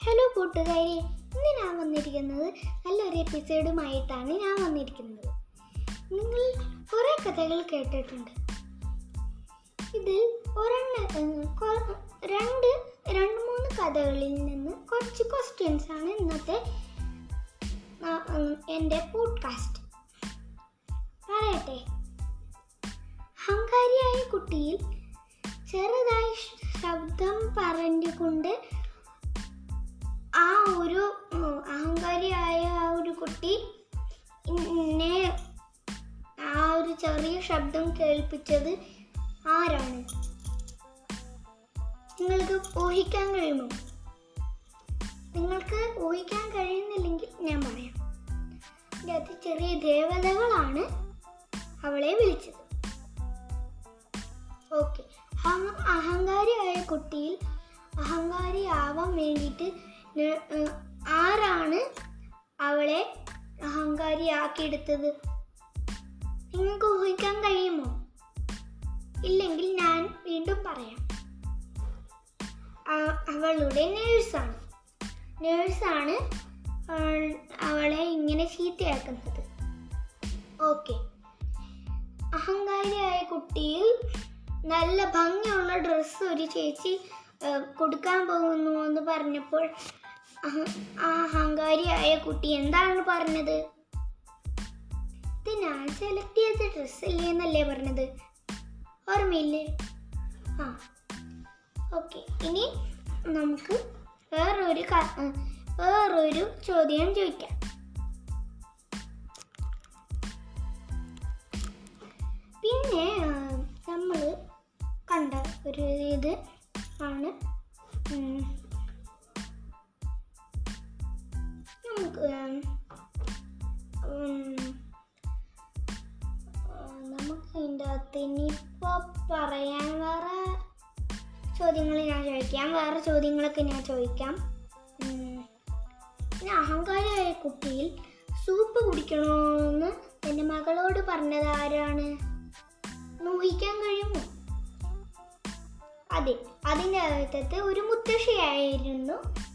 Hello കൂട്ടുകാരെ ഇന്ന് ഞാൻ വന്നിരിക്കുന്നത് നല്ലൊരു എപ്പിസോഡുമായിട്ടാണ് ഞാൻ വന്നിരിക്കുന്നത്. നിങ്ങൾ കുറേ കഥകൾ കേട്ടിട്ടുണ്ട്. ഇതിൽ ഒരെണ്ണ രണ്ട് രണ്ട് മൂന്ന് കഥകളിൽ നിന്ന് കുറച്ച് ക്വസ്റ്റ്യൻസ് ആണ് ഇന്നത്തെ എന്റെ പോഡ്കാസ്റ്റ് പറയട്ടെ. ഹങ്കാരിയായ കുട്ടിയിൽ ചെറുതായി ശബ്ദം പറഞ്ഞുകൊണ്ട് ശബ്ദം കേൾപ്പിച്ചത് ആരാണ്? നിങ്ങൾക്ക് ഊഹിക്കാൻ കഴിയുമോ? നിങ്ങൾക്ക് ഊഹിക്കാൻ കഴിയുന്നില്ലെങ്കിൽ ഞാൻ പറയാം. അതി ചെറിയ ദേവതകളാണ് അവളെ വിളിച്ചത്. ഓക്കെ. അഹങ്കാരിയായ കുട്ടിയിൽ അഹങ്കാരി ആവാൻ വേണ്ടിയിട്ട് ആരാണ് അവളെ അഹങ്കാരിയാക്കിയെടുത്തത്? നിങ്ങൾക്ക് ഊഹിക്കാൻ കഴിയുമോ? ഇല്ലെങ്കിൽ ഞാൻ വീണ്ടും പറയാം. അവളുടെ നേഴ്സാണ്. നേഴ്സാണ് അവളെ ഇങ്ങനെ ചീത്തയാക്കുന്നത്. ഓക്കെ. അഹങ്കാരിയായ കുട്ടിയിൽ നല്ല ഭംഗിയുള്ള ഡ്രസ്സ് ഒരു ചേച്ചി കൊടുക്കാൻ പോകുന്നു എന്ന് പറഞ്ഞപ്പോൾ അഹങ്കാരിയായ കുട്ടി എന്താണ് പറഞ്ഞത്? ഞാൻ സെലക്ട് ചെയ്ത ഡ്രസ്സ് അല്ലേ എന്നല്ലേ പറഞ്ഞത്? ഓർമ്മയില്ലേ? ആ. ഓക്കെ ഇനി നമുക്ക് വേറൊരു വേറൊരു ചോദ്യം ചോദിക്കാം. പിന്നെ നമ്മൾ കണ്ട ഒരു ഇത് ആണ് നമുക്ക് ഇതിന്റെ അകത്ത് പറയാൻ വേറെ ചോദ്യങ്ങൾ ഞാൻ ചോദിക്കാം. വേറെ ചോദ്യങ്ങളൊക്കെ ഞാൻ ചോദിക്കാം. പിന്നെ അഹങ്കാരിയായ കുട്ടിയിൽ സൂപ്പ് കുടിക്കണമെന്ന് എന്റെ മകളോട് പറഞ്ഞത് ആരാണ് ഊഹിക്കാൻ കഴിയുമോ? അതെ അതിന്റെ അകത്തത്ത് ഒരു മുത്തശ്ശിയായിരുന്നു.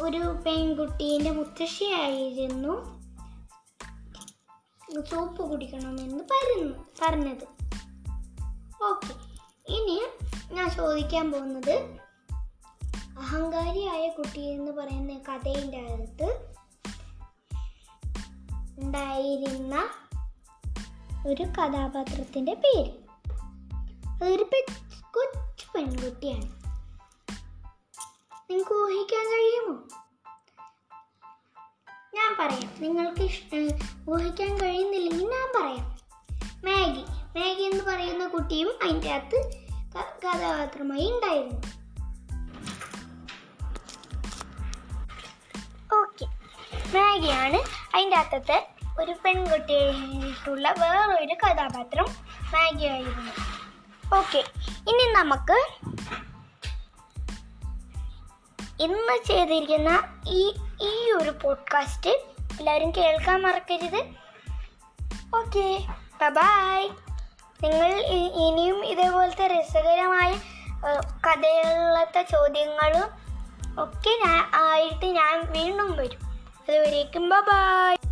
ഒരു പെൺകുട്ടീന്റെ മുത്തശ്ശിയായിരുന്നു. സൂപ്പ് കുടിക്കണമെന്ന് പറഞ്ഞു പറഞ്ഞത്. ഓക്കെ ഇനി ഞാൻ ചോദിക്കാൻ പോകുന്നത് അഹങ്കാരിയായ കുട്ടി എന്ന് പറയുന്ന കഥയുടെ അകത്ത് ഉണ്ടായിരുന്ന ഒരു കഥാപാത്രത്തിന്റെ പേര്. അതൊരു കൊച്ചു പെൺകുട്ടിയാണ്. നിങ്ങൾക്ക് ഊഹിക്കാൻ കഴിയുമോ? പറയാം. നിങ്ങൾക്ക് ഊഹിക്കാൻ കഴിയുന്നില്ലെങ്കിൽ ഞാൻ പറയാം. മാഗി. മാഗി എന്ന് പറയുന്ന കുട്ടിയും അതിന്റെ അകത്ത് കഥാപാത്രമായി ഉണ്ടായിരുന്നു. ഓക്കെ. മാഗിയാണ് അതിന്റെ അകത്തത്തെ ഒരു പെൺകുട്ടിയായിട്ടുള്ള വേറൊരു കഥാപാത്രം മാഗി ആയിരുന്നു ഓക്കെ. ഇനി നമുക്ക് ഇന്ന് ചെയ്തിരിക്കുന്ന ഈ ഈ ഒരു പോഡ്കാസ്റ്റ് എല്ലാവരും കേൾക്കാൻ മറക്കരുത്. ഓക്കെ ബബായ് നിങ്ങൾ ഇനിയും ഇതേപോലത്തെ രസകരമായ കഥകളിലത്തെ ചോദ്യങ്ങളും ഒക്കെ ആയിട്ട് ഞാൻ വീണ്ടും വരും. അതുവരേക്കും ബൈ